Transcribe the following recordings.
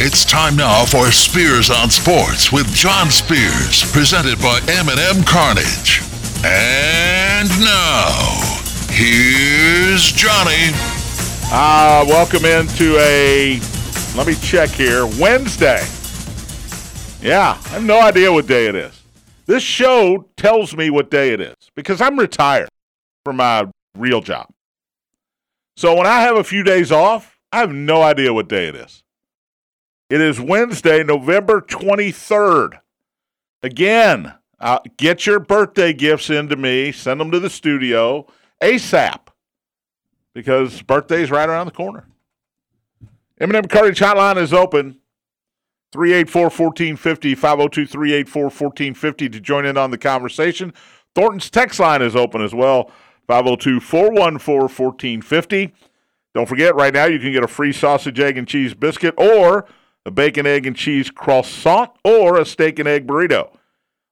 It's time now for Spears on Sports with John Spears, presented by M&M Cartage. And now, here's Johnny. Uh, welcome into a, let me check here, Wednesday. Yeah, I have no idea what day it is. This show tells me what day it is because I'm retired from my real job. So when I have a few days off, I have no idea what day it is. It is Wednesday, November 23rd. Again, uh, get your birthday gifts into me, send them to the studio ASAP because birthday's right around the corner. M&M Hotline is open. 384-1450, 502-384-1450 to join in on the conversation. Thornton's text line is open as well, 502-414-1450. Don't forget, right now you can get a free sausage, egg, and cheese biscuit or – a bacon, egg, and cheese croissant, or a steak and egg burrito,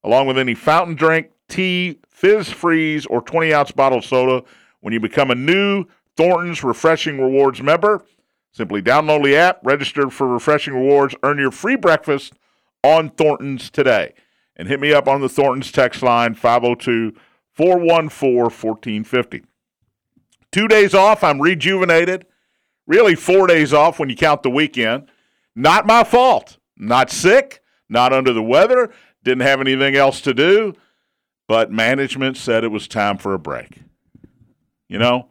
along with any fountain drink, tea, fizz freeze, or 20 ounce bottle of soda when you become a new Thornton's Refreshing Rewards member. Simply download the app, register for Refreshing Rewards, earn your free breakfast on Thornton's today. And hit me up on the Thornton's text line 502 414 1450. Two days off, I'm rejuvenated. Really, four days off when you count the weekend. Not my fault. Not sick, not under the weather, didn't have anything else to do, but management said it was time for a break. You know,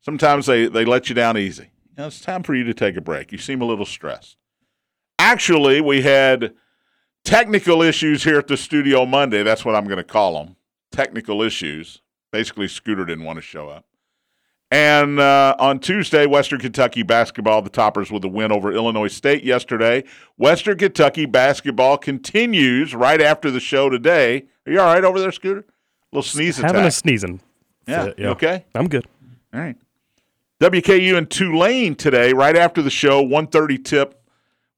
sometimes they, they let you down easy. You know, it's time for you to take a break. You seem a little stressed. Actually, we had technical issues here at the studio Monday. That's what I'm going to call them technical issues. Basically, Scooter didn't want to show up. And uh, on Tuesday, Western Kentucky basketball, the toppers with a win over Illinois State yesterday. Western Kentucky basketball continues right after the show today. Are you all right over there, Scooter? A little sneeze attack. Having a sneezing. Yeah. yeah. okay? I'm good. All right. WKU and Tulane today, right after the show, 1.30 tip.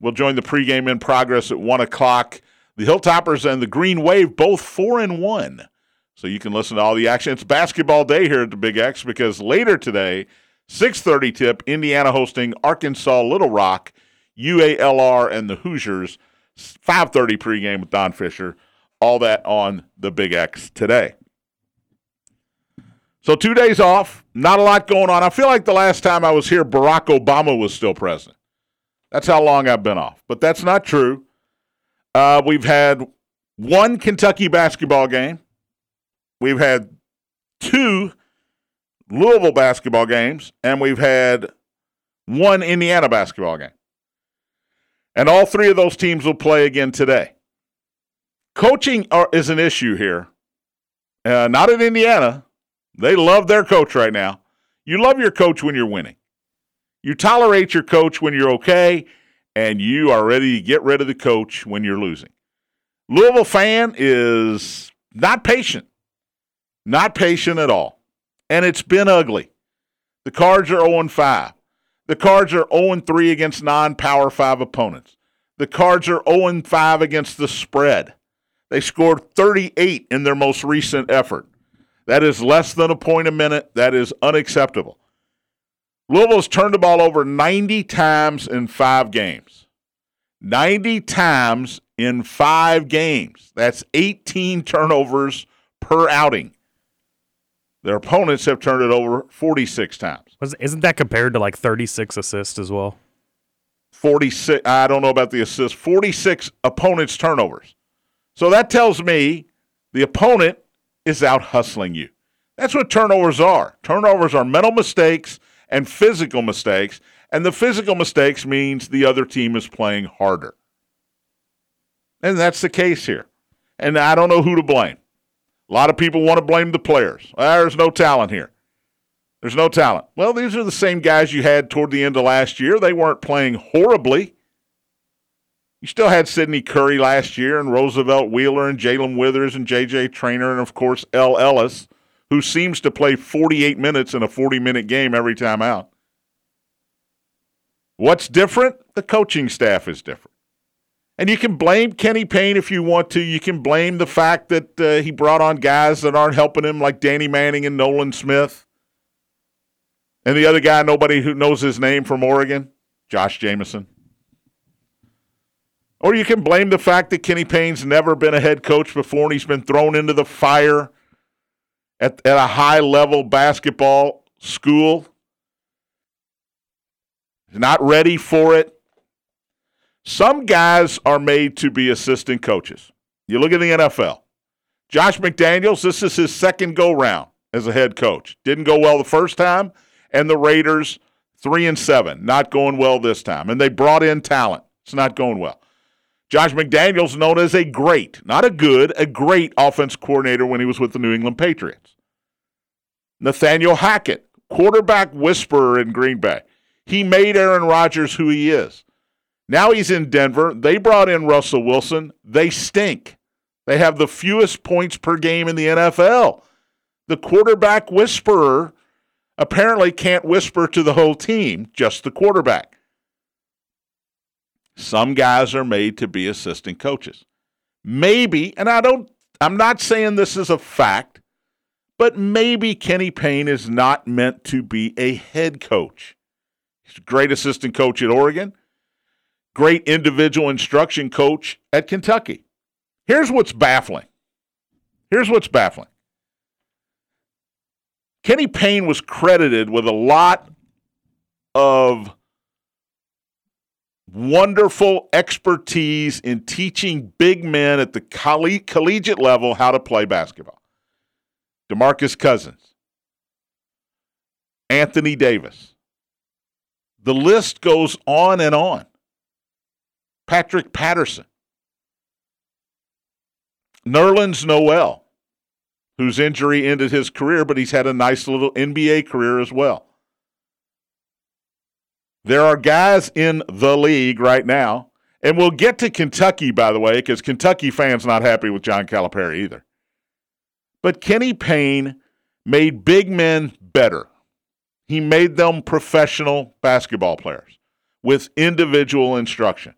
We'll join the pregame in progress at 1 o'clock. The Hilltoppers and the Green Wave, both 4 and 1. So you can listen to all the action. It's basketball day here at the Big X because later today, 6:30 tip, Indiana hosting Arkansas Little Rock, UALR and the Hoosiers. 5:30 pregame with Don Fisher. All that on the Big X today. So two days off, not a lot going on. I feel like the last time I was here, Barack Obama was still president. That's how long I've been off, but that's not true. Uh, we've had one Kentucky basketball game. We've had two Louisville basketball games, and we've had one Indiana basketball game. And all three of those teams will play again today. Coaching are, is an issue here. Uh, not in Indiana. They love their coach right now. You love your coach when you're winning. You tolerate your coach when you're okay, and you are ready to get rid of the coach when you're losing. Louisville fan is not patient. Not patient at all. And it's been ugly. The Cards are 0 5. The Cards are 0 3 against non Power 5 opponents. The Cards are 0 5 against the spread. They scored 38 in their most recent effort. That is less than a point a minute. That is unacceptable. Louisville's turned the ball over 90 times in five games. 90 times in five games. That's 18 turnovers per outing. Their opponents have turned it over 46 times. Isn't that compared to like 36 assists as well? 46. I don't know about the assists. 46 opponents' turnovers. So that tells me the opponent is out hustling you. That's what turnovers are. Turnovers are mental mistakes and physical mistakes, and the physical mistakes means the other team is playing harder. And that's the case here. And I don't know who to blame. A lot of people want to blame the players. There's no talent here. There's no talent. Well, these are the same guys you had toward the end of last year. They weren't playing horribly. You still had Sidney Curry last year, and Roosevelt Wheeler, and Jalen Withers, and J.J. Traynor and of course, El Ellis, who seems to play 48 minutes in a 40 minute game every time out. What's different? The coaching staff is different. And you can blame Kenny Payne if you want to. You can blame the fact that uh, he brought on guys that aren't helping him, like Danny Manning and Nolan Smith. And the other guy, nobody who knows his name from Oregon, Josh Jameson. Or you can blame the fact that Kenny Payne's never been a head coach before and he's been thrown into the fire at, at a high level basketball school. He's not ready for it. Some guys are made to be assistant coaches. You look at the NFL. Josh McDaniels, this is his second go round as a head coach. Didn't go well the first time, and the Raiders three and seven, not going well this time. And they brought in talent. It's not going well. Josh McDaniels known as a great, not a good, a great offense coordinator when he was with the New England Patriots. Nathaniel Hackett, quarterback whisperer in Green Bay. He made Aaron Rodgers who he is. Now he's in Denver. They brought in Russell Wilson. They stink. They have the fewest points per game in the NFL. The quarterback whisperer apparently can't whisper to the whole team, just the quarterback. Some guys are made to be assistant coaches. Maybe, and I don't, I'm not saying this is a fact, but maybe Kenny Payne is not meant to be a head coach. He's a great assistant coach at Oregon, great individual instruction coach at Kentucky. Here's what's baffling. Here's what's baffling. Kenny Payne was credited with a lot of wonderful expertise in teaching big men at the coll- collegiate level how to play basketball. DeMarcus Cousins, Anthony Davis. The list goes on and on. Patrick Patterson, Nerlens Noel, whose injury ended his career, but he's had a nice little NBA career as well. There are guys in the league right now, and we'll get to Kentucky, by the way, because Kentucky fans not happy with John Calipari either. But Kenny Payne made big men better. He made them professional basketball players with individual instruction.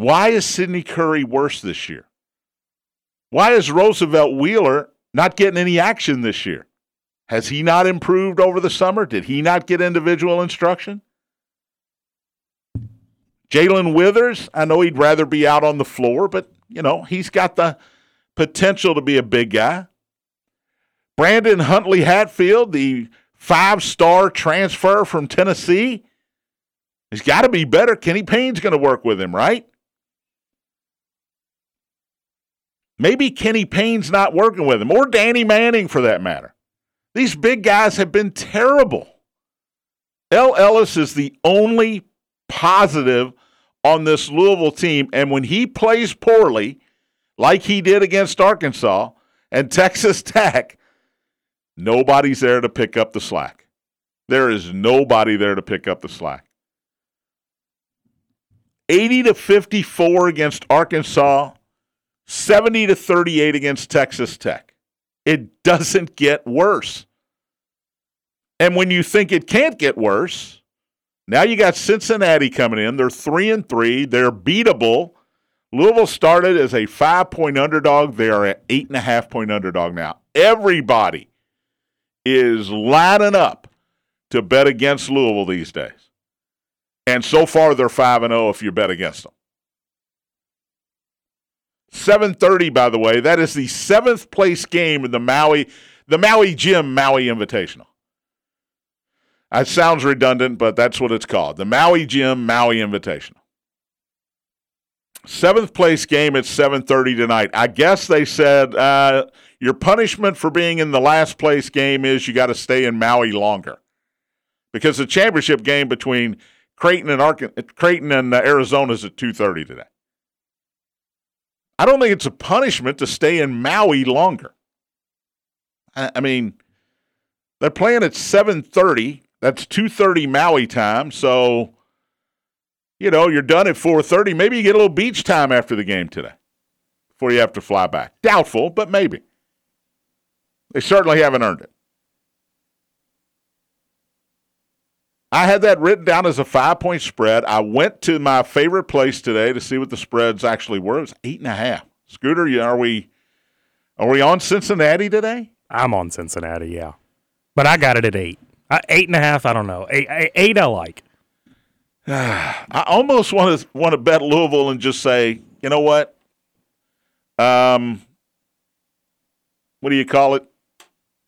Why is Sidney Curry worse this year? Why is Roosevelt Wheeler not getting any action this year? Has he not improved over the summer? Did he not get individual instruction? Jalen Withers, I know he'd rather be out on the floor, but, you know, he's got the potential to be a big guy. Brandon Huntley Hatfield, the five star transfer from Tennessee, he's got to be better. Kenny Payne's going to work with him, right? Maybe Kenny Payne's not working with him, or Danny Manning for that matter. These big guys have been terrible. El Ellis is the only positive on this Louisville team. And when he plays poorly, like he did against Arkansas and Texas Tech, nobody's there to pick up the slack. There is nobody there to pick up the slack. 80 to 54 against Arkansas, 70 to 38 against Texas Tech. It doesn't get worse. And when you think it can't get worse, now you got Cincinnati coming in. They're three and three. They're beatable. Louisville started as a five point underdog. They are an eight and a half point underdog now. Everybody is lining up to bet against Louisville these days. And so far they're 5 and 0 if you bet against them. 7:30 by the way. That is the 7th place game in the Maui the Maui Jim Maui Invitational. That sounds redundant, but that's what it's called. The Maui Jim Maui Invitational. Seventh place game at 7:30 tonight. I guess they said uh, your punishment for being in the last place game is you got to stay in Maui longer, because the championship game between Creighton and Creighton and uh, Arizona is at 2:30 today. I don't think it's a punishment to stay in Maui longer. I, I mean, they're playing at 7:30. That's 2:30 Maui time. So, you know, you're done at 4:30. Maybe you get a little beach time after the game today before you have to fly back. Doubtful, but maybe. They certainly haven't earned it. I had that written down as a five point spread. I went to my favorite place today to see what the spreads actually were. It was eight and a half. Scooter, are we are we on Cincinnati today? I'm on Cincinnati, yeah, but I got it at eight, uh, eight and a half. I don't know, eight, eight, eight I like. I almost want to want to bet Louisville and just say, you know what? Um, what do you call it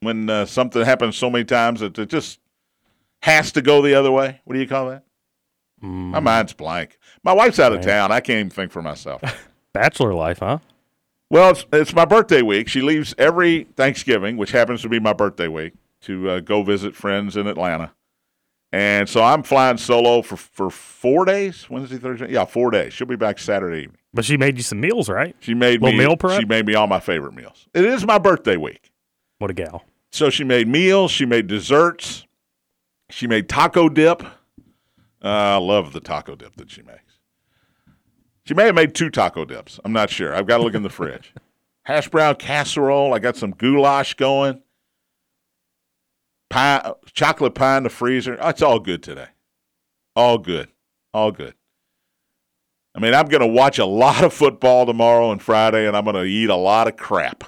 when uh, something happens so many times that it just has to go the other way? What do you call that? My mind's blank. My wife's out of Right. town. I can't even think for myself. Bachelor life, huh? Well, it's, it's my birthday week. She leaves every Thanksgiving, which happens to be my birthday week, to uh, go visit friends in Atlanta. And so I'm flying solo for, for four days, Wednesday, Thursday. Yeah, four days. She'll be back Saturday evening. But she made you some meals, right? She made me meal prep? She made me all my favorite meals. It is my birthday week. What a gal. So she made meals, she made desserts, she made taco dip. Uh, I love the taco dip that she makes. She may have made two taco dips. I'm not sure. I've got to look in the fridge. Hash brown casserole. I got some goulash going. Pie, chocolate pie in the freezer. Oh, it's all good today. All good. All good. I mean, I'm going to watch a lot of football tomorrow and Friday, and I'm going to eat a lot of crap.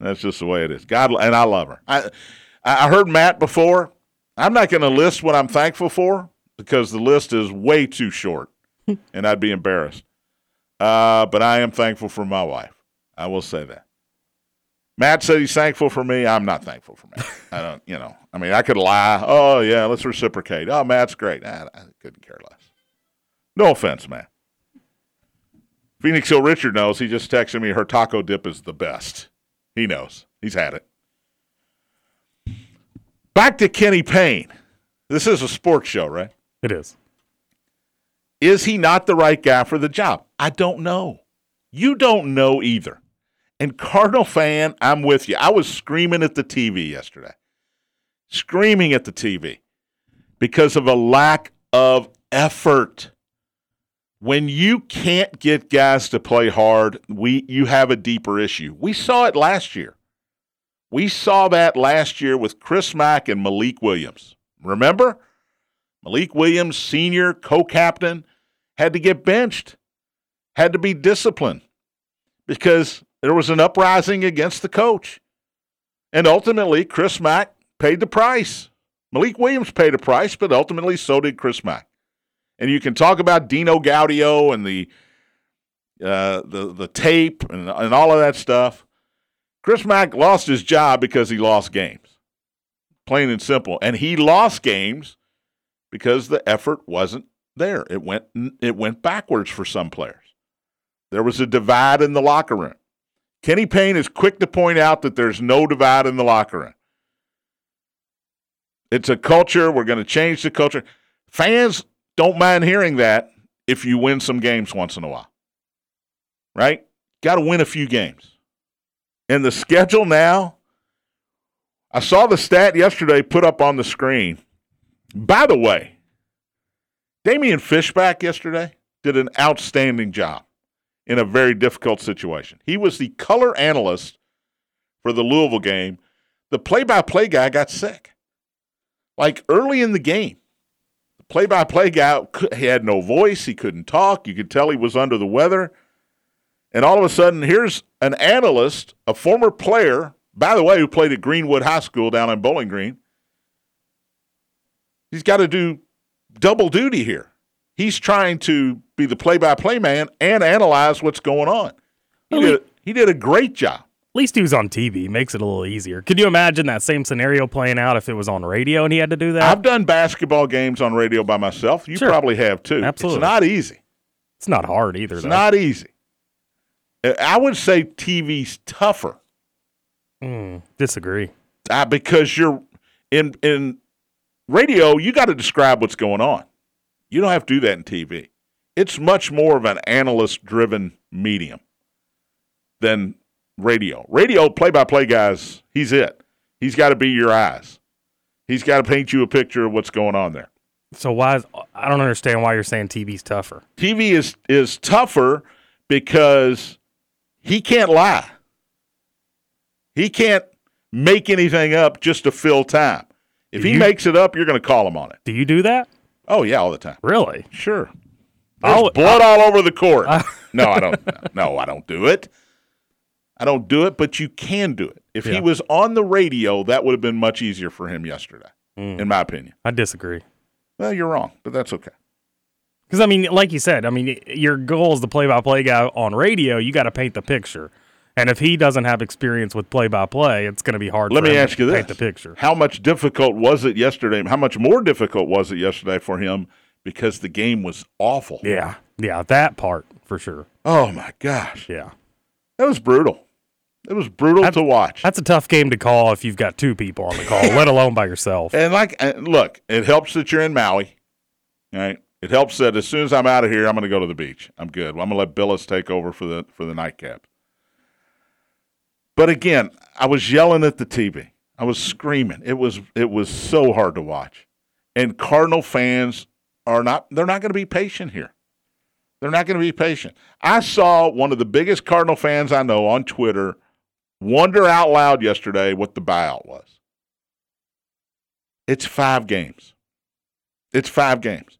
That's just the way it is. God, and I love her. I I heard Matt before. I'm not going to list what I'm thankful for because the list is way too short, and I'd be embarrassed. Uh, but I am thankful for my wife. I will say that. Matt said he's thankful for me. I'm not thankful for Matt. I don't, you know. I mean, I could lie. Oh yeah, let's reciprocate. Oh, Matt's great. I, I couldn't care less. No offense, Matt. Phoenix Hill Richard knows. He just texted me her taco dip is the best. He knows. He's had it. Back to Kenny Payne. This is a sports show, right? It is. Is he not the right guy for the job? I don't know. You don't know either. And Cardinal fan, I'm with you. I was screaming at the TV yesterday. Screaming at the TV because of a lack of effort. When you can't get guys to play hard, we you have a deeper issue. We saw it last year. We saw that last year with Chris Mack and Malik Williams. Remember? Malik Williams, senior co-captain, had to get benched, had to be disciplined because there was an uprising against the coach. And ultimately, Chris Mack paid the price. Malik Williams paid a price, but ultimately so did Chris Mack. And you can talk about Dino Gaudio and the uh, the the tape and, and all of that stuff. Chris Mack lost his job because he lost games, plain and simple. And he lost games because the effort wasn't there. It went it went backwards for some players. There was a divide in the locker room. Kenny Payne is quick to point out that there's no divide in the locker room. It's a culture. We're going to change the culture. Fans don't mind hearing that if you win some games once in a while. Right? Got to win a few games. And the schedule now, I saw the stat yesterday put up on the screen. By the way, Damian Fishback yesterday did an outstanding job in a very difficult situation. He was the color analyst for the Louisville game. The play by play guy got sick. Like early in the game, the play by play guy he had no voice. He couldn't talk. You could tell he was under the weather. And all of a sudden, here's an analyst, a former player, by the way, who played at Greenwood High School down in Bowling Green. He's got to do double duty here. He's trying to be the play by play man and analyze what's going on. He Well, did, he did a great job. At least he was on TV. Makes it a little easier. Could you imagine that same scenario playing out if it was on radio and he had to do that? I've done basketball games on radio by myself. You Sure. probably have too. Absolutely. It's not easy. it's not hard either. It's though. not easy. I would say TV's tougher Mm, disagree. uh, because you're in in radio. You got to describe what's going on. You don't have to do that in TV. It's much more of an analyst driven medium than radio. Radio play by play guys, he's it. He's got to be your eyes. He's got to paint you a picture of what's going on there. So why? Is, I don't understand why you're saying TV's tougher. TV is is tougher because he can't lie. He can't make anything up just to fill time. If Do he you- makes it up, you're going to call him on it. Do you do that? Oh yeah, all the time. Really? Sure. There's I'll- blood all over the court. no, I don't. No, I don't do it. I don't do it, but you can do it. If he was on the radio, that would have been much easier for him yesterday, Mm. in my opinion. I disagree. Well, you're wrong, but that's okay. Because I mean, like you said, I mean, your goal is the play-by-play guy on radio, you got to paint the picture. And if he doesn't have experience with play-by-play, it's going to be hard. Let me ask to you this: paint the picture. How much difficult was it yesterday? How much more difficult was it yesterday for him because the game was awful? Yeah, yeah, that part for sure. Oh my gosh, Yeah, that was brutal. It was brutal That- to watch. that's a tough game to call if you've got two people on the call, let alone by yourself. And like, look, it helps that you're in Maui, right? It helps that as soon as I'm out of here, I'm going to go to the beach. I'm good. Well, I'm going to let Billis take over for the for the nightcap. But again, I was yelling at the TV. I was screaming. It was it was so hard to watch. And Cardinal fans are not they're not going to be patient here. They're not going to be patient. I saw one of the biggest Cardinal fans I know on Twitter wonder out loud yesterday what the buyout was. It's five games. It's five games.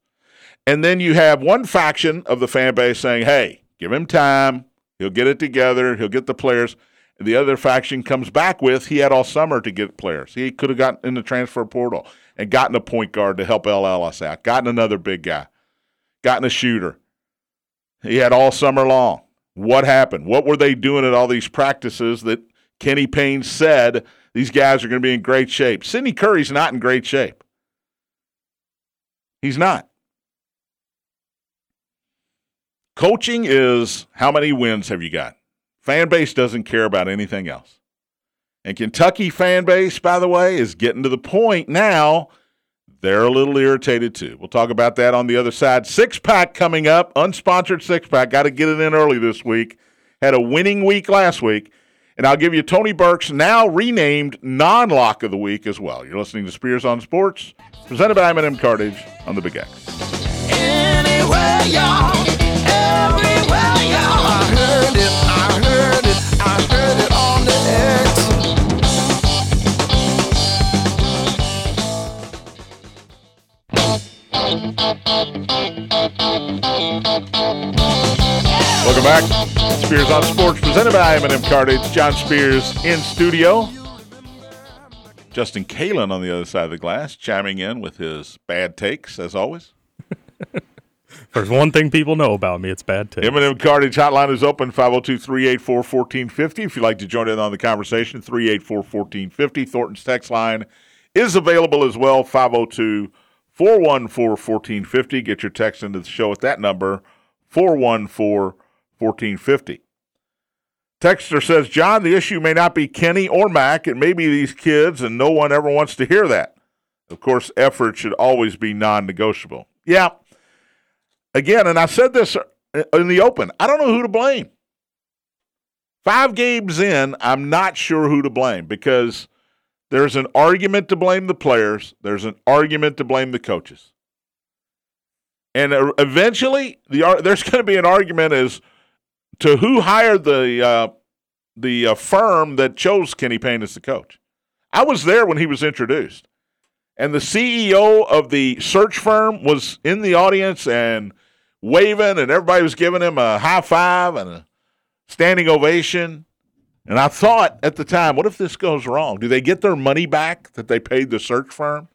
And then you have one faction of the fan base saying, hey, give him time. He'll get it together. He'll get the players. And the other faction comes back with, he had all summer to get players. He could have gotten in the transfer portal and gotten a point guard to help El Ellis out, gotten another big guy, gotten a shooter. He had all summer long. What happened? What were they doing at all these practices that Kenny Payne said these guys are going to be in great shape? Sidney Curry's not in great shape. He's not. Coaching is how many wins have you got? Fan base doesn't care about anything else. And Kentucky fan base, by the way, is getting to the point now they're a little irritated too. We'll talk about that on the other side. Six pack coming up, unsponsored six pack. Got to get it in early this week. Had a winning week last week. And I'll give you Tony Burke's now renamed non lock of the week as well. You're listening to Spears on Sports, presented by M&M Cartage on the Big X. Welcome back. Spears on Sports, presented by M&M Cartage. John Spears in studio. Justin Kalen on the other side of the glass, chiming in with his bad takes, as always. There's one thing people know about me: it's bad takes. M&M Cartage hotline is open 502-384-1450. If you'd like to join in on the conversation, 384-1450. Thornton's text line is available as well, 502-414-1450. Get your text into the show at that number, 414-1450. Texter says, John, the issue may not be Kenny or Mack. It may be these kids, and no one ever wants to hear that. Of course, effort should always be non negotiable. Yeah. Again, and I said this in the open, I don't know who to blame. Five games in, I'm not sure who to blame because there's an argument to blame the players, there's an argument to blame the coaches. And uh, eventually, the there's going to be an argument as to who hired the uh, the uh, firm that chose Kenny Payne as the coach. I was there when he was introduced, and the CEO of the search firm was in the audience and waving, and everybody was giving him a high five and a standing ovation. And I thought at the time, what if this goes wrong? Do they get their money back that they paid the search firm?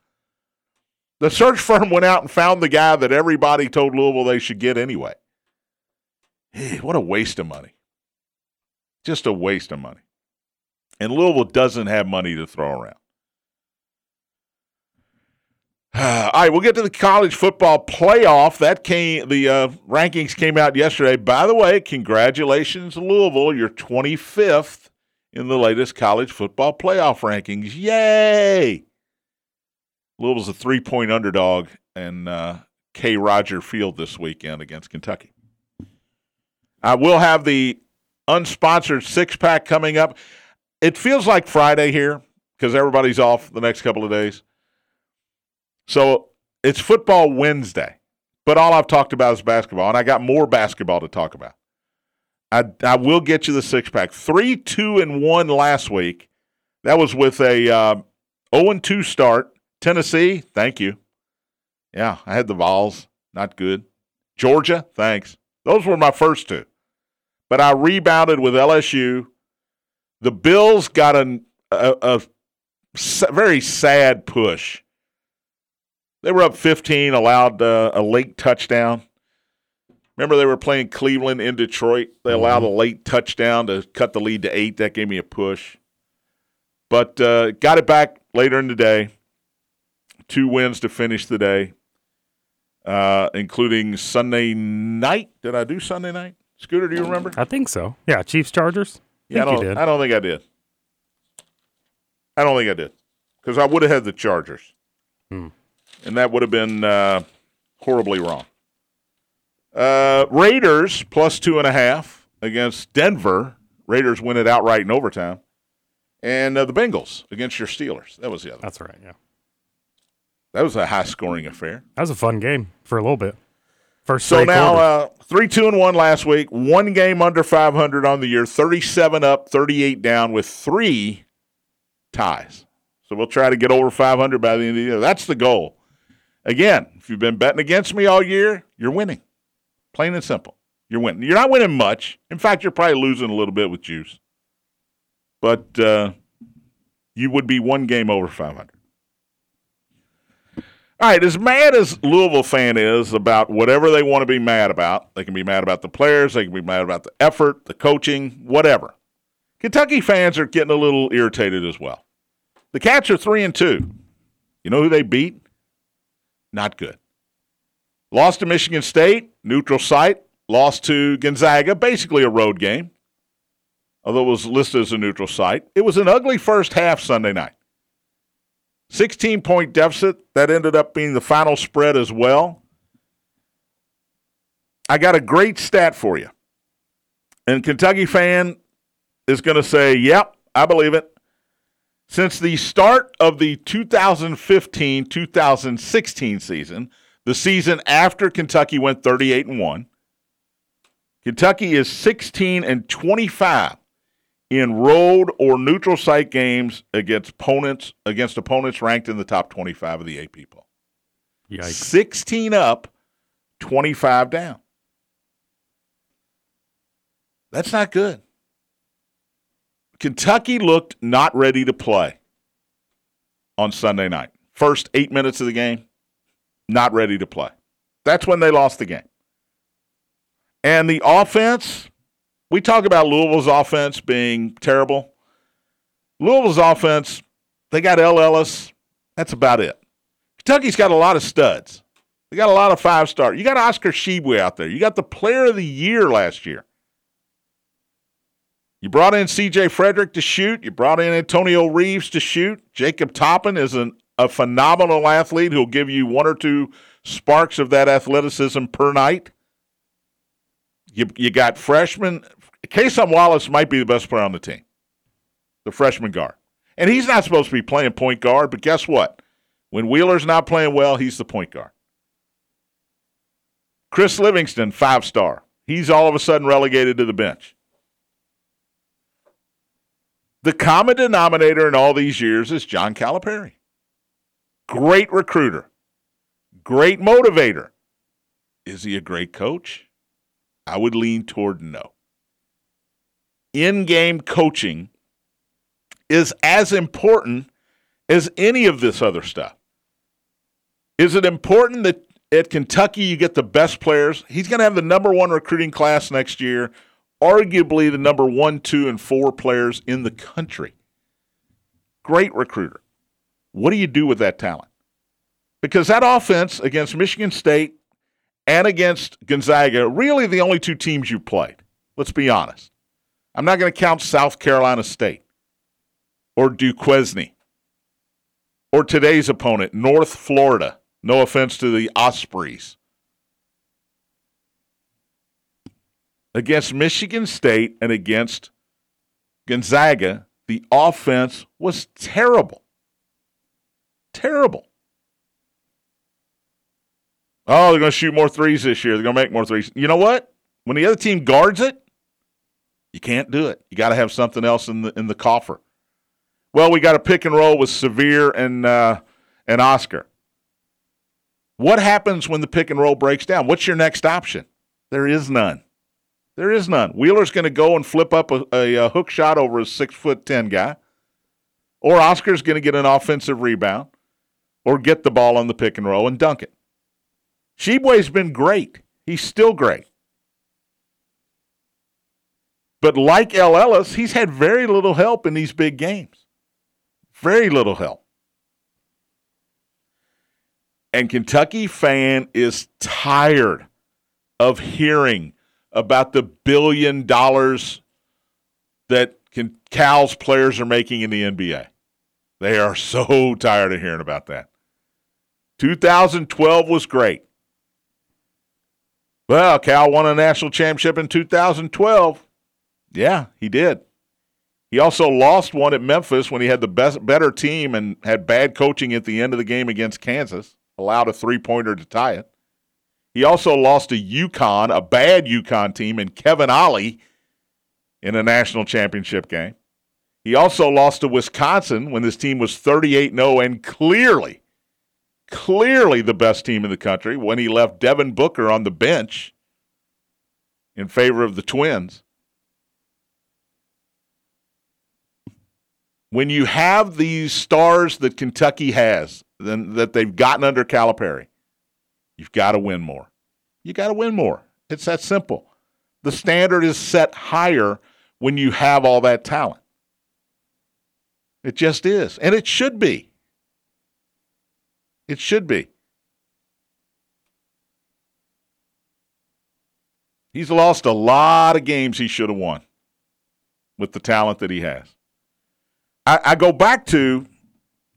The search firm went out and found the guy that everybody told Louisville they should get anyway. Hey, what a waste of money. Just a waste of money. And Louisville doesn't have money to throw around. All right, we'll get to the college football playoff. That came the uh, rankings came out yesterday. By the way, congratulations, Louisville. You're 25th in the latest college football playoff rankings. Yay! Louisville's a three point underdog in uh, Kroger Field this weekend against Kentucky. I will have the unsponsored six pack coming up. It feels like Friday here because everybody's off the next couple of days. So it's football Wednesday, but all I've talked about is basketball, and I got more basketball to talk about. I, I will get you the six pack. Three, two, and one last week. That was with a uh, 0 and 2 start. Tennessee, thank you. Yeah, I had the Vols, not good. Georgia, thanks. Those were my first two. But I rebounded with LSU. The Bills got an, a, a very sad push. They were up 15, allowed uh, a late touchdown. Remember they were playing Cleveland in Detroit. They allowed a late touchdown to cut the lead to eight. That gave me a push. But uh, got it back later in the day. Two wins to finish the day, uh, including Sunday night. Did I do Sunday night? Scooter, do you remember? I think so. Yeah, Chiefs Chargers. Yeah, I don't, did. I don't think I did. I don't think I did because I would have had the Chargers, Hmm. And that would have been uh, horribly wrong. Uh, Raiders plus two and a half against Denver. Raiders win it outright in overtime, and uh, the Bengals against your Steelers. That was the other. That's right. Yeah, That was a high scoring affair. that was a fun game for a little bit. First So now uh, three, two, and one last week. One game under 500 on the year. 37 up, 38 down with three ties. So we'll try to get over 500 by the end of the year. That's the goal. Again, if you've been betting against me all year, you're winning. Plain and simple. You're winning. You're not winning much. In fact, you're probably losing a little bit with juice. But uh, you would be one game over 500. All right, as mad as Louisville fan is about whatever they want to be mad about, they can be mad about the players, they can be mad about the effort, the coaching, whatever. Kentucky fans are getting a little irritated as well. The Cats are three and two. You know who they beat? Not good. Lost to Michigan State, neutral site. Lost to Gonzaga, basically a road game, although it was listed as a neutral site. It was an ugly first half Sunday night. 16 point deficit. That ended up being the final spread as well. I got a great stat for you. And Kentucky fan is going to say, yep, I believe it. Since the start of the 2015 2016 season, the season after Kentucky went 38 and 1, Kentucky is 16 and 25 in road or neutral site games against opponents against opponents ranked in the top 25 of the AP poll. Yikes. 16 up, 25 down. That's not good. Kentucky looked not ready to play on Sunday night. First 8 minutes of the game, not ready to play. That's when they lost the game. And the offense, we talk about Louisville's offense being terrible. Louisville's offense, they got El Ellis. That's about it. Kentucky's got a lot of studs. They got a lot of five star. You got Oscar Tshiebwe out there. You got the player of the year last year. You brought in C.J. Frederick to shoot. You brought in Antonio Reeves to shoot. Jacob Toppin is an, a phenomenal athlete who'll give you one or two sparks of that athleticism per night. You, you got freshman. Kason Wallace might be the best player on the team, the freshman guard. And he's not supposed to be playing point guard, but guess what? When Wheeler's not playing well, he's the point guard. Chris Livingston, five star. He's all of a sudden relegated to the bench. The common denominator in all these years is John Calipari. Great recruiter, great motivator. Is he a great coach? I would lean toward no. In game coaching is as important as any of this other stuff. Is it important that at Kentucky you get the best players? He's going to have the number one recruiting class next year, arguably the number one, two, and four players in the country. Great recruiter. What do you do with that talent? Because that offense against Michigan State and against Gonzaga, really the only two teams you played. Let's be honest. I'm not going to count South Carolina State or Duquesne or today's opponent, North Florida. No offense to the Ospreys. Against Michigan State and against Gonzaga, the offense was terrible. Terrible. Oh, they're going to shoot more threes this year. They're going to make more threes. You know what? When the other team guards it, you can't do it. You got to have something else in the in the coffer. Well, we got a pick and roll with Sahvir and uh, and Oscar. What happens when the pick and roll breaks down? What's your next option? There is none. There is none. Wheeler's going to go and flip up a, a, a hook shot over a six foot ten guy, or Oscar's going to get an offensive rebound, or get the ball on the pick and roll and dunk it. Tshiebwe's been great. He's still great. But like El Ellis, he's had very little help in these big games. Very little help. And Kentucky fan is tired of hearing about the billion dollars that can, Cal's players are making in the NBA. They are so tired of hearing about that. 2012 was great. Well, Cal won a national championship in 2012. Yeah, he did. He also lost one at Memphis when he had the best, better team and had bad coaching at the end of the game against Kansas, allowed a three pointer to tie it. He also lost to UConn, a bad UConn team, and Kevin Ollie in a national championship game. He also lost to Wisconsin when this team was 38 0 and clearly, clearly the best team in the country when he left Devin Booker on the bench in favor of the Twins. When you have these stars that Kentucky has, then that they've gotten under Calipari, you've got to win more. You got to win more. It's that simple. The standard is set higher when you have all that talent. It just is. And it should be. It should be. He's lost a lot of games he should have won with the talent that he has. I, I, go back to,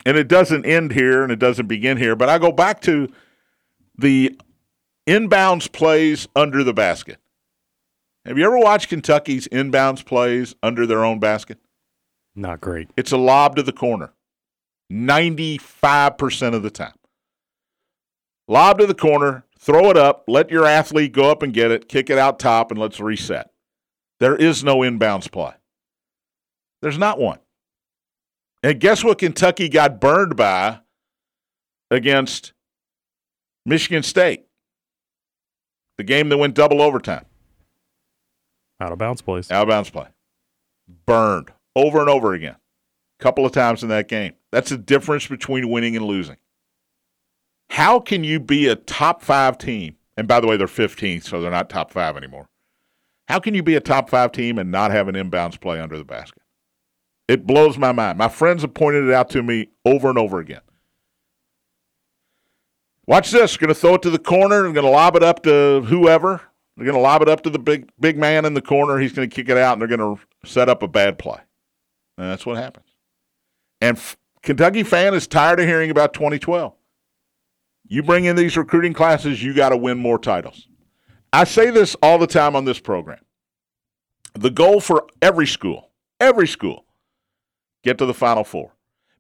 and it doesn't end here and it doesn't begin here, but I go back to the inbounds plays under the basket. Have you ever watched Kentucky's inbounds plays under their own basket? Not great. It's a lob to the corner 95% of the time. Lob to the corner, throw it up, let your athlete go up and get it, kick it out top, and let's reset. There is no inbounds play. There's not one. And guess what Kentucky got burned by against Michigan State? The game that went double overtime. Out of bounds plays. Out of bounds play. Burned over and over again. A couple of times in that game. That's the difference between winning and losing. How can you be a top five team? And by the way, they're 15th, so they're not top five anymore. How can you be a top five team and not have an inbounds play under the basket? It blows my mind. My friends have pointed it out to me over and over again. Watch this. Going to throw it to the corner. I'm going to lob it up to whoever. They're going to lob it up to the big big man in the corner. He's going to kick it out, and they're going to set up a bad play. And that's what happens. And F- Kentucky fan is tired of hearing about 2012. You bring in these recruiting classes, you got to win more titles. I say this all the time on this program. The goal for every school, every school, get to the Final Four.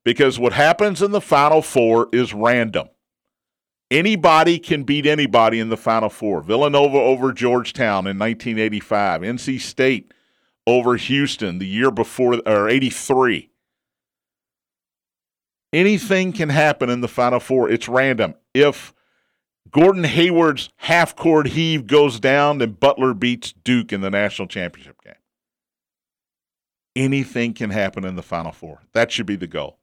Because what happens in the Final Four is random. Anybody can beat anybody in the Final Four. Villanova over Georgetown in 1985. NC State over Houston the year before, or 83. Anything can happen in the Final Four. It's random. If Gordon Hayward's half court heave goes down, then Butler beats Duke in the national championship game. Anything can happen in the Final Four. That should be the goal.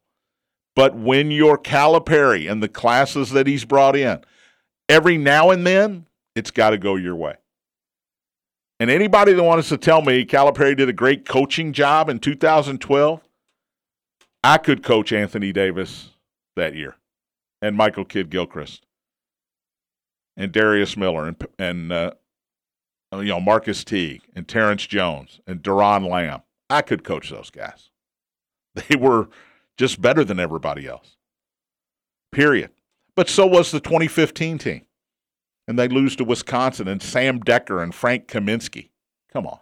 But when you're Calipari and the classes that he's brought in, every now and then, it's got to go your way. And anybody that wants to tell me Calipari did a great coaching job in 2012, I could coach Anthony Davis that year and Michael Kidd Gilchrist and Darius Miller and, and uh, you know Marquis Teague and Terrence Jones and Doron Lamb. I could coach those guys. They were just better than everybody else. Period. But so was the 2015 team. And they lose to Wisconsin and Sam Dekker and Frank Kaminsky. Come on.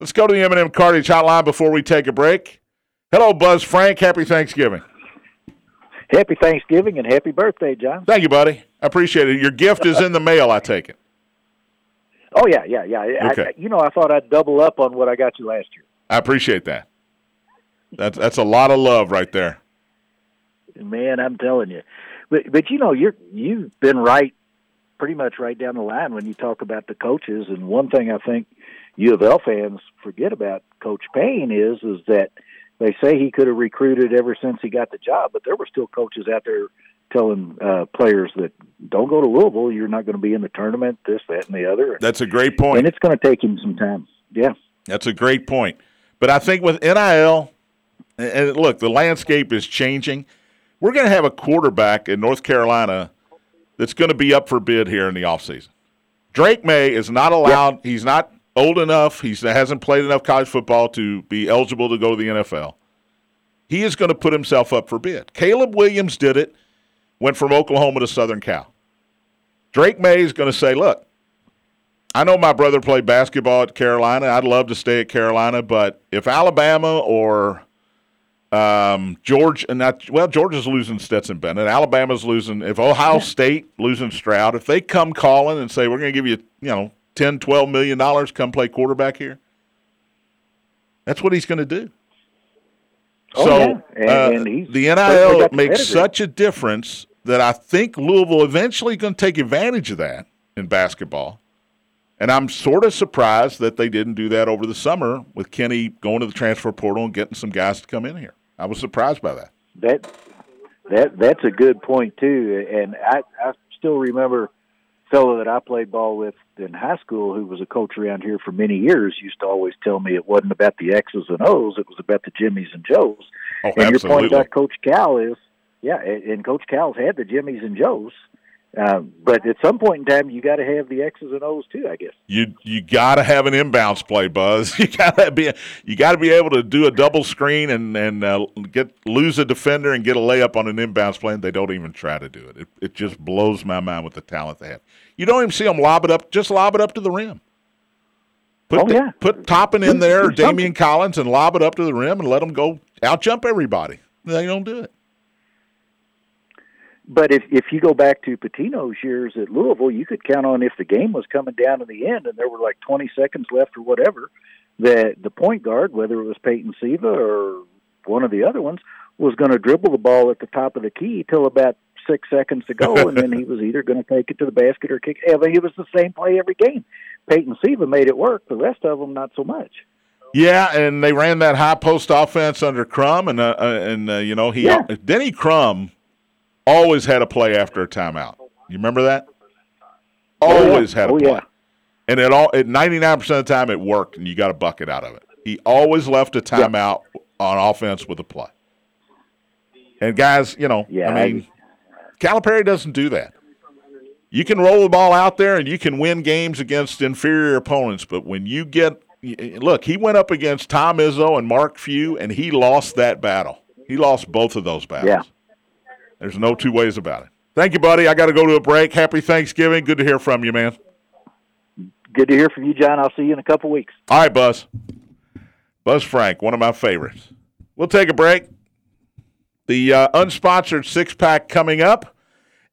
Let's go to the M&M Cartage hotline before we take a break. Hello, Buzz Frank. Happy Thanksgiving. Happy Thanksgiving and happy birthday, John. Thank you, buddy. I appreciate it. Your gift is in the mail, I take it. Oh, yeah, yeah, yeah. Okay. I, you know, I thought I'd double up on what I got you last year. I appreciate that. That's that's a lot of love right there. Man, I'm telling you. But but you know, you're you've been right pretty much right down the line when you talk about the coaches and one thing I think U of L fans forget about Coach Payne is is that they say he could have recruited ever since he got the job, but there were still coaches out there telling uh, players that don't go to Louisville, you're not going to be in the tournament, this, that, and the other. That's a great point. And it's going to take him some time. Yeah. That's a great point. But I think with NIL, and- look, the landscape is changing. We're going to have a quarterback in North Carolina that's going to be up for bid here in the offseason. Drake Maye is not allowed, he's not old enough, he hasn't played enough college football to be eligible to go to the NFL. He is going to put himself up for bid. Caleb Williams did it, went from Oklahoma to Southern Cal. Drake Maye is going to say, look, I know my brother played basketball at Carolina. I'd love to stay at Carolina, but if Alabama or um, George and not well, Georgia's losing Stetson Bennett. Alabama's losing. If Ohio State losing Stroud, if they come calling and say we're going to give you, you know, 10, 12 million dollars, come play quarterback here. That's what he's going to do. Oh, so yeah. And- uh, and the NIL makes such a difference that I think Louisville eventually going to take advantage of that in basketball. And I'm sort of surprised that they didn't do that over the summer with Kenny going to the transfer portal and getting some guys to come in here. I was surprised by that. That that that's a good point too. And I I still remember a fellow that I played ball with in high school who was a coach around here for many years used to always tell me it wasn't about the X's and O's, it was about the Jimmies and Joes. Oh, and your point about Coach Cal is, yeah, and Coach Cal's had the Jimmies and Joes, um, but at some point in time, you got to have the X's and O's too, I guess. You you got to have an inbounds play, Buzz. You got to be you got to be able to do a double screen and and uh, get lose a defender and get a layup on an inbounds play. And they don't even try to do it. It it just blows my mind with the talent they have. You don't even see them lob it up. Just lob it up to the rim. Put Oh, the- yeah. put Toppin in there. Daimion Collins, and lob it up to the rim and let them go out jump everybody. They don't do it. But if if you go back to Pitino's years at Louisville, you could count on if the game was coming down to the end and there were like 20 seconds left or whatever, that the point guard, whether it was Peyton Siva or one of the other ones, was going to dribble the ball at the top of the key till about six seconds to go, and then he was either going to take it to the basket or kick. I mean, it was the same play every game. Peyton Siva made it work. The rest of them, not so much. Yeah, and they ran that high post offense under Crum, and uh, uh, and uh, you know he Yeah. Denny Crum always had a play after a timeout. You remember that? Oh. Always had a Oh, play, yeah. and it all at ninety nine percent of the time it worked, and you got a bucket out of it. He always left a timeout on offense with a play. And guys, you know, Yeah, I I- mean, Calipari doesn't do that. You can roll the ball out there and you can win games against inferior opponents, but when you get look, he went up against Tom Izzo and Mark Few, and he lost that battle. He lost both of those battles. Yeah. There's no two ways about it. Thank you, buddy. I got to go to a break. Happy Thanksgiving. Good to hear from you, man. Good to hear from you, John. I'll see you in a couple weeks. All right, Buzz. Buzz Frank, one of my favorites. We'll take a break. The uh, unsponsored six pack coming up.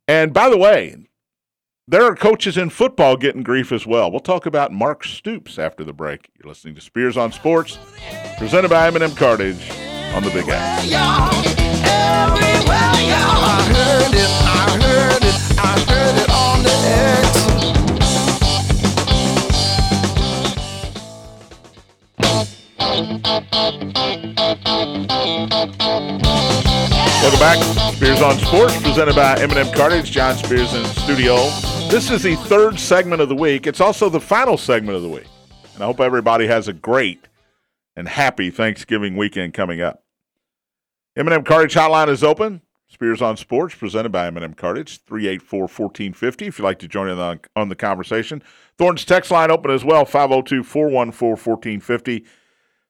And by the way, there are coaches in football getting grief as well. We'll talk about Mark Stoops after the break. You're listening to Spears on Sports, presented by M&M Cartage on the Big Apple. Welcome back. Spears on Sports, presented by M&M Cartage. John Spears in studio. This is the third segment of the week. It's also the final segment of the week. And I hope everybody has a great and happy Thanksgiving weekend coming up. M&M Cartage hotline is open. Spears on Sports, presented by M&M Cartage, 384-1450 if you'd like to join in on, on the conversation. Thornton's text line open as well, 502-414-1450.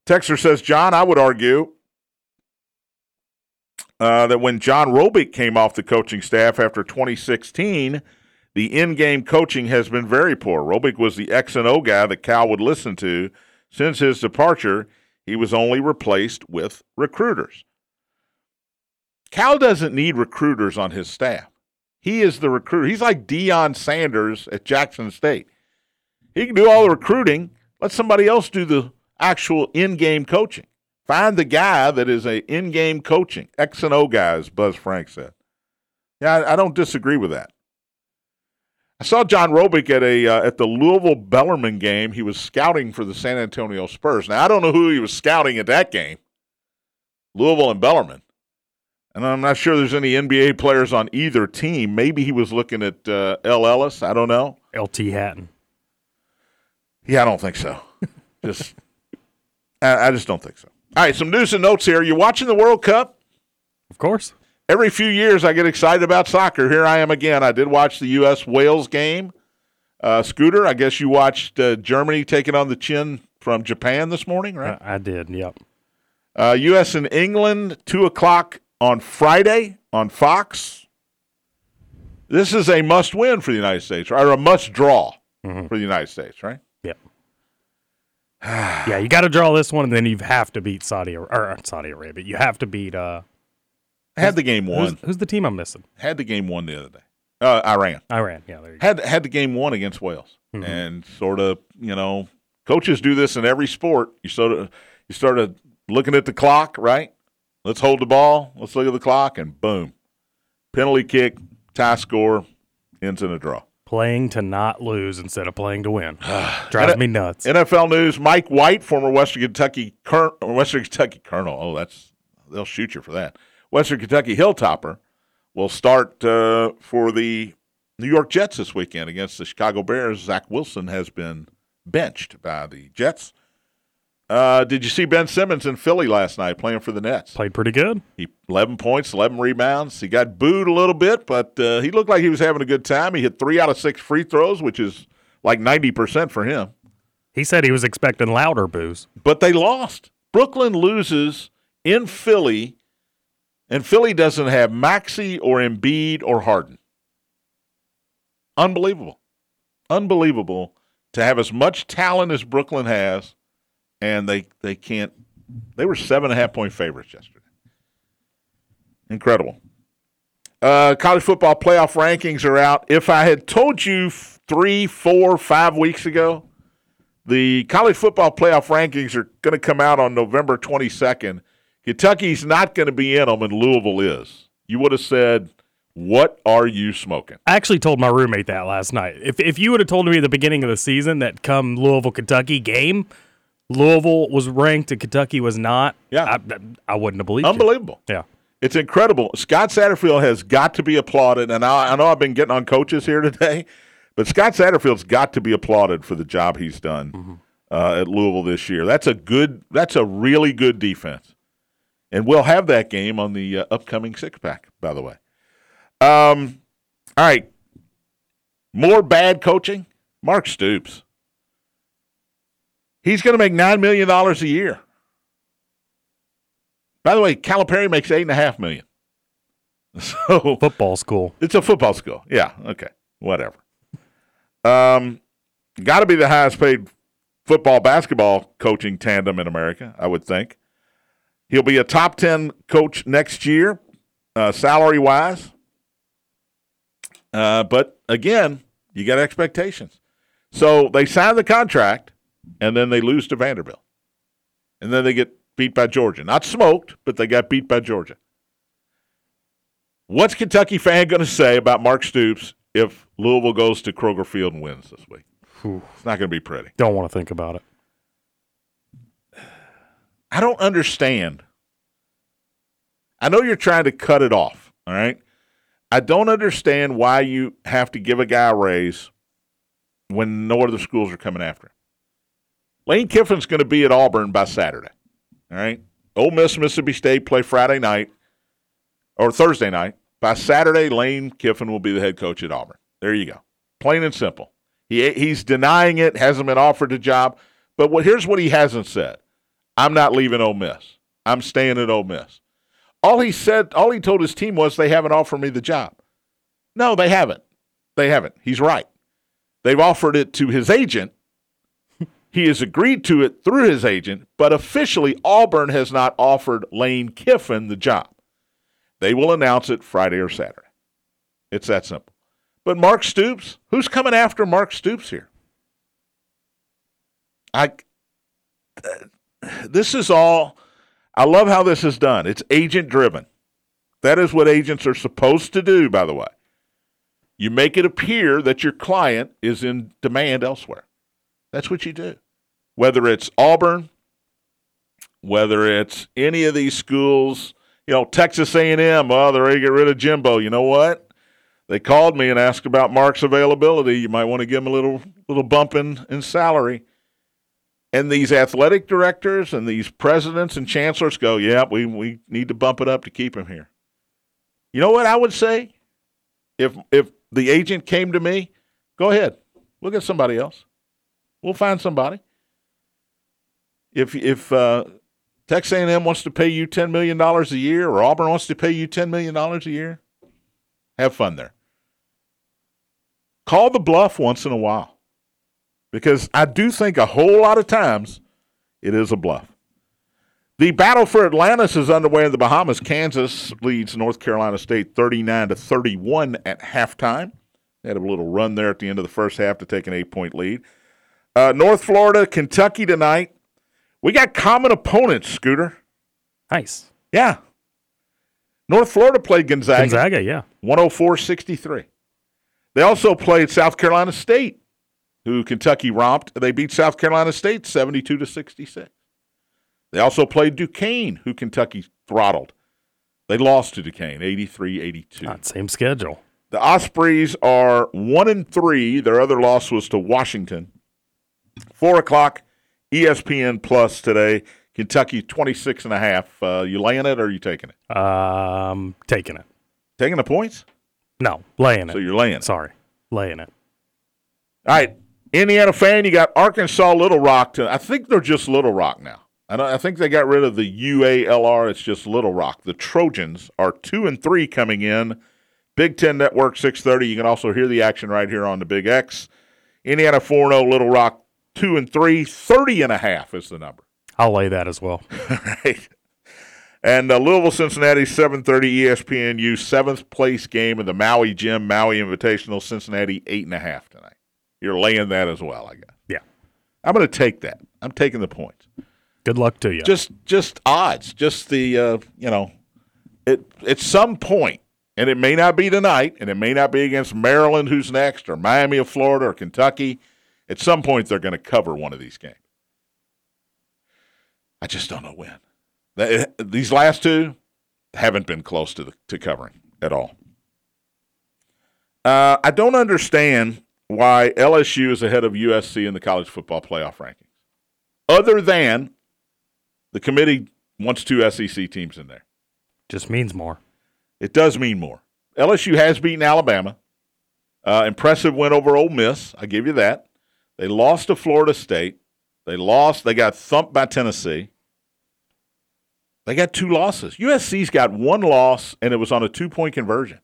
Texter says, John, I would argue uh, that when John Robic came off the coaching staff after 2016, the in-game coaching has been very poor. Robick was the X and O guy that Cal would listen to. Since his departure, he was only replaced with recruiters. Cal doesn't need recruiters on his staff. He is the recruiter. He's like Deion Sanders at Jackson State. He can do all the recruiting. Let somebody else do the actual in-game coaching. Find the guy that is a in-game coaching X and O guy, as Buzz Frank said. Yeah, I, I don't disagree with that. I saw John Robic at a uh, at the Louisville Bellarmine game. He was scouting for the San Antonio Spurs. Now I don't know who he was scouting at that game. Louisville and Bellarmine, and I'm not sure there's any NBA players on either team. Maybe he was looking at uh, El Ellis. I don't know. LT Hatton. Yeah, I don't think so. just, I, I just don't think so. All right, some news and notes here. You watching the World Cup? Of course. Every few years, I get excited about soccer. Here I am again. I did watch the U.S. Wales game. Uh, Scooter, I guess you watched uh, Germany taking on the chin from Japan this morning, right? I, I did. Yep. Uh, U.S. and England, 2 o'clock on Friday on Fox. This is a must win for the United States, or a must draw for the United States, right? Yeah, you got to draw this one, and then you have to beat Saudi or uh, Saudi Arabia. You have to beat. Uh, Had the game who's, won. who's the team I'm missing? Had the game won the other day. Uh, Iran. Iran. Yeah, there you go. had had the game won against Wales, Mm-hmm. and sort of you know, coaches do this in every sport. You sort of you started looking at the clock, right? Let's hold the ball. Let's look at the clock, and boom, penalty kick, tie score, ends in a draw. Playing to not lose instead of playing to win. Drives me nuts. NFL news: Mike White, former Western Kentucky Cur- Western Kentucky Colonel. Oh, that's they'll shoot you for that. Western Kentucky Hilltopper will start uh, for the New York Jets this weekend against the Chicago Bears. Zach Wilson has been benched by the Jets. Uh, did you see Ben Simmons in Philly last night playing for the Nets? Played pretty good. He 11 points, 11 rebounds. He got booed a little bit, but uh, he looked like he was having a good time. He hit three out of six free throws, which is like 90% for him. He said he was expecting louder boos. but they lost. Brooklyn loses in Philly, and Philly doesn't have Maxey or Embiid or Harden. Unbelievable. Unbelievable to have as much talent as Brooklyn has, and they, they can't. They were seven and a half point favorites yesterday. Incredible. Uh, college football playoff rankings are out. If I had told you three, four, five weeks ago the college football playoff rankings are going to come out on November 22nd. Kentucky's not going to be in them, and Louisville is. You would have said, What are you smoking? I actually told my roommate that last night. If if you would have told me at the beginning of the season that come Louisville Kentucky game, Louisville was ranked and Kentucky was not, Yeah. I, I wouldn't have believed you. Unbelievable. Yeah. It's incredible. Scott Satterfield has got to be applauded, and I, I know I've been getting on coaches here today, but Scott Satterfield's got to be applauded for the job he's done uh, at Louisville this year. That's a good. That's a really good defense, and we'll have that game on the uh, upcoming six pack. By the way, um, all right. More bad coaching. Mark Stoops. He's going to make nine million dollars a year. By the way, Calipari makes 8.5 million. So Football school. it's a football school. Yeah. Okay. Whatever. Um, got to be the highest paid football basketball coaching tandem in America, I would think. He'll be a top ten coach next year, uh, salary wise. Uh, but again, you got expectations. So they signed the contract, and then they lose to Vanderbilt, and then they get beat by Georgia. Not smoked, but they got beat by Georgia. What's Kentucky fan going to say about Mark Stoops if Louisville goes to Kroger Field and wins this week? It's not going to be pretty. Don't want to think about it. I don't understand. I know you're trying to cut it off, all right? I don't understand why you have to give a guy a raise when no other schools are coming after him. Lane Kiffin's going to be at Auburn by Saturday, all right? Ole Miss, Mississippi State play Friday night or Thursday night. By Saturday, Lane Kiffin will be the head coach at Auburn. There you go. Plain and simple. He, he's denying it, hasn't been offered a job. But what, here's what he hasn't said I'm not leaving Ole Miss. I'm staying at Ole Miss. All he said, all he told his team was they haven't offered me the job. No, they haven't. They haven't. He's right. They've offered it to his agent. He has agreed to it through his agent, but officially, Auburn has not offered Lane Kiffin the job. They will announce it Friday or Saturday. It's that simple. But Mark Stoops, who's coming after Mark Stoops here? I uh, this is all I love how this is done. It's agent driven. That is what agents are supposed to do, by the way. You make it appear that your client is in demand elsewhere. That's what you do. Whether it's Auburn, whether it's any of these schools, you know, Texas A&M, oh, they're ready to get rid of Jimbo. You know what? They called me and asked about Mark's availability. You might want to give him a little little bump in, in salary. And these athletic directors and these presidents and chancellors go, yeah, we, we need to bump it up to keep him here. You know what I would say? If if the agent came to me, go ahead. We'll get somebody else. We'll find somebody. If if uh, Texas A&M wants to pay you ten million dollars a year, or Auburn wants to pay you ten million dollars a year, have fun there. Call the bluff once in a while, because I do think a whole lot of times it is a bluff. The battle for Atlantis is underway in the Bahamas. Kansas leads North Carolina State 39 to 31 at halftime. They had a little run there at the end of the first half to take an eight point lead. Uh, North Florida, Kentucky tonight. We got common opponents, Scooter. Nice. Yeah. North Florida played Gonzaga, Gonzaga, yeah. 104 63. They also played South Carolina State, who Kentucky romped. They beat South Carolina State 72 to 66. They also played Duquesne, who Kentucky throttled. They lost to Duquesne 83 82. Not same schedule. The Ospreys are one and three. Their other loss was to Washington. Four o'clock, ESPN Plus today. Kentucky 26 and a half. Uh, you laying it or are you taking it? Um, taking it. Taking the points? No, laying it. So you're laying it. Sorry, laying it. All right. Indiana fan, you got Arkansas Little Rock. To, I think they're just Little Rock now. I, don't, I think they got rid of the UALR. It's just Little Rock. The Trojans are two and three coming in. Big Ten Network 630. You can also hear the action right here on the Big X. Indiana 4 0, Little Rock 2 and 3. 30 and a half is the number. I'll lay that as well. right. And uh, Louisville, Cincinnati, 7:30 ESPNU, seventh place game in the Maui Gym Maui Invitational. Cincinnati eight and a half tonight. You're laying that as well, I guess. Yeah. I'm going to take that. I'm taking the points. Good luck to you. Just just odds. Just the uh, you know, it at some point, and it may not be tonight, and it may not be against Maryland, who's next, or Miami of Florida, or Kentucky. At some point, they're going to cover one of these games. I just don't know when. These last two haven't been close to the, to covering at all. Uh, I don't understand why LSU is ahead of USC in the college football playoff rankings, other than the committee wants two SEC teams in there. Just means more. It does mean more. LSU has beaten Alabama. Uh, impressive win over Ole Miss. I give you that. They lost to Florida State. They lost. They got thumped by Tennessee. They got two losses. USC's got one loss, and it was on a two point conversion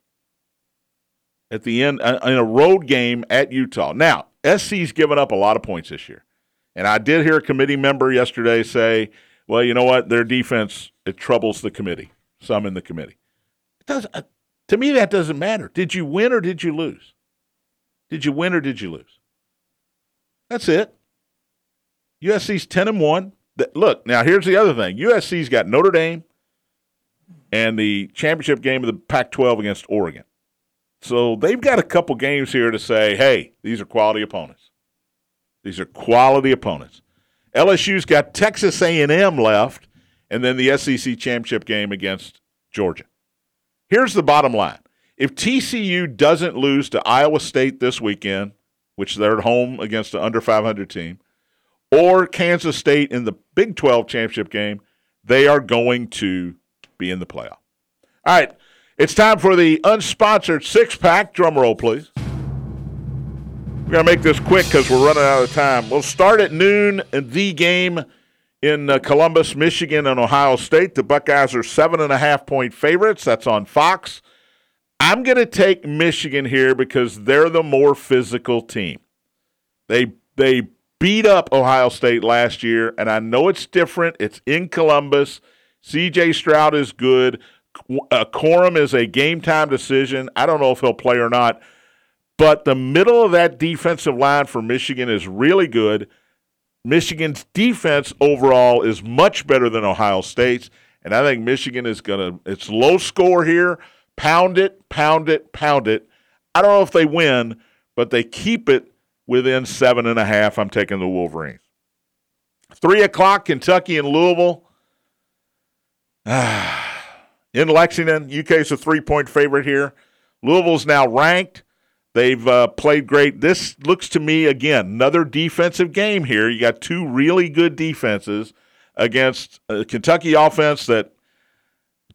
at the end uh, in a road game at Utah. Now, SC's given up a lot of points this year. And I did hear a committee member yesterday say, well, you know what? Their defense, it troubles the committee, some in the committee. It does, uh, to me, that doesn't matter. Did you win or did you lose? Did you win or did you lose? That's it. USC's 10 and 1. Look, now here's the other thing USC's got Notre Dame and the championship game of the Pac 12 against Oregon. So they've got a couple games here to say, hey, these are quality opponents. These are quality opponents. LSU's got Texas A&M left, and then the SEC championship game against Georgia. Here's the bottom line: if TCU doesn't lose to Iowa State this weekend, which they're at home against the under 500 team, or Kansas State in the Big 12 championship game, they are going to be in the playoff. All right, it's time for the unsponsored six pack. Drum roll, please. We're going to make this quick because we're running out of time. We'll start at noon in the game in uh, Columbus, Michigan, and Ohio State. The Buckeyes are seven and a half point favorites. That's on Fox. I'm going to take Michigan here because they're the more physical team. They they beat up Ohio State last year, and I know it's different. It's in Columbus. C.J. Stroud is good. Uh, Corum is a game time decision. I don't know if he'll play or not, but the middle of that defensive line for Michigan is really good. Michigan's defense overall is much better than Ohio State's, and I think Michigan is going to. It's low score here. Pound it, pound it, pound it. I don't know if they win, but they keep it within seven and a half. I'm taking the Wolverines. Three o'clock, Kentucky and Louisville. in Lexington, UK's a three point favorite here. Louisville's now ranked. They've uh, played great. This looks to me, again, another defensive game here. You got two really good defenses against a Kentucky offense that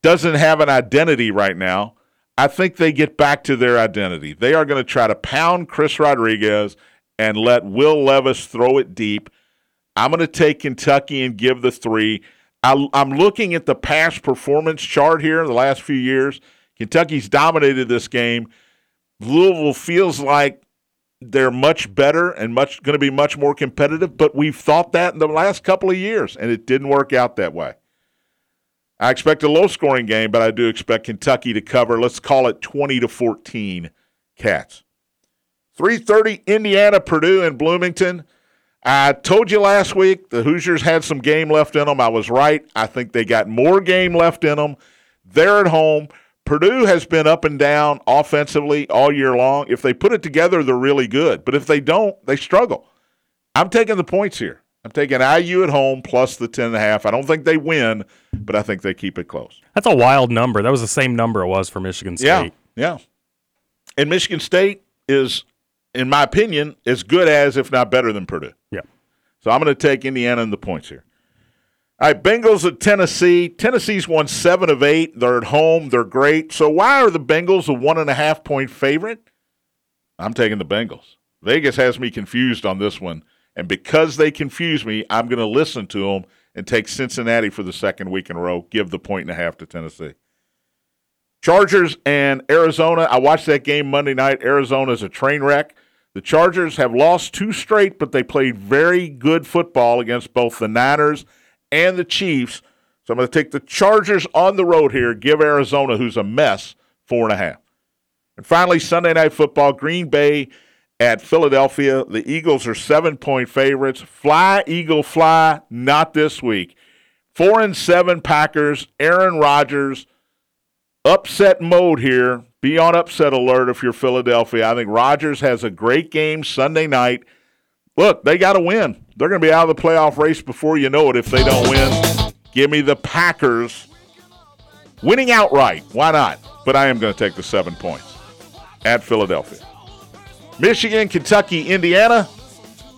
doesn't have an identity right now. I think they get back to their identity. They are going to try to pound Chris Rodriguez and let Will Levis throw it deep. I'm going to take Kentucky and give the three. I, am looking at the past performance chart here in the last few years. Kentucky's dominated this game. Louisville feels like they're much better and much going to be much more competitive, but we've thought that in the last couple of years, and it didn't work out that way. I expect a low scoring game, but I do expect Kentucky to cover. Let's call it 20 to 14 Cats. 3:30 Indiana Purdue in Bloomington. I told you last week the Hoosiers had some game left in them. I was right. I think they got more game left in them. They're at home. Purdue has been up and down offensively all year long. If they put it together, they're really good. But if they don't, they struggle. I'm taking the points here. I'm taking IU at home plus the 10.5. I don't think they win, but I think they keep it close. That's a wild number. That was the same number it was for Michigan State. Yeah. Yeah. And Michigan State is, in my opinion, as good as, if not better than Purdue. Yeah. So I'm going to take Indiana in the points here. All right, Bengals at Tennessee. Tennessee's won seven of eight. They're at home. They're great. So why are the Bengals a one and a half point favorite? I'm taking the Bengals. Vegas has me confused on this one. And because they confuse me, I'm going to listen to them and take Cincinnati for the second week in a row, give the point and a half to Tennessee. Chargers and Arizona. I watched that game Monday night. Arizona's a train wreck. The Chargers have lost two straight, but they played very good football against both the Niners and the Chiefs. So I'm going to take the Chargers on the road here, give Arizona, who's a mess, four and a half. And finally, Sunday Night Football, Green Bay at Philadelphia. The Eagles are seven point favorites. Fly, Eagle, fly, not this week. Four and seven Packers, Aaron Rodgers, upset mode here. Be on upset alert if you're Philadelphia. I think Rodgers has a great game Sunday night. Look, they got to win. They're going to be out of the playoff race before you know it if they don't win. Give me the Packers winning outright. Why not? But I am going to take the seven points at Philadelphia. Michigan, Kentucky, Indiana.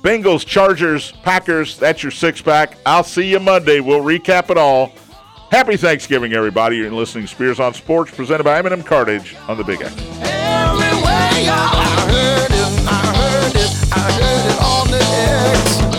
Bengals, Chargers, Packers. That's your six pack. I'll see you Monday. We'll recap it all. Happy Thanksgiving, everybody. You're listening to Spears on Sports, presented by M&M Cartage on the Big X. Everywhere, y'all. I heard it, I heard it, I heard it on the X.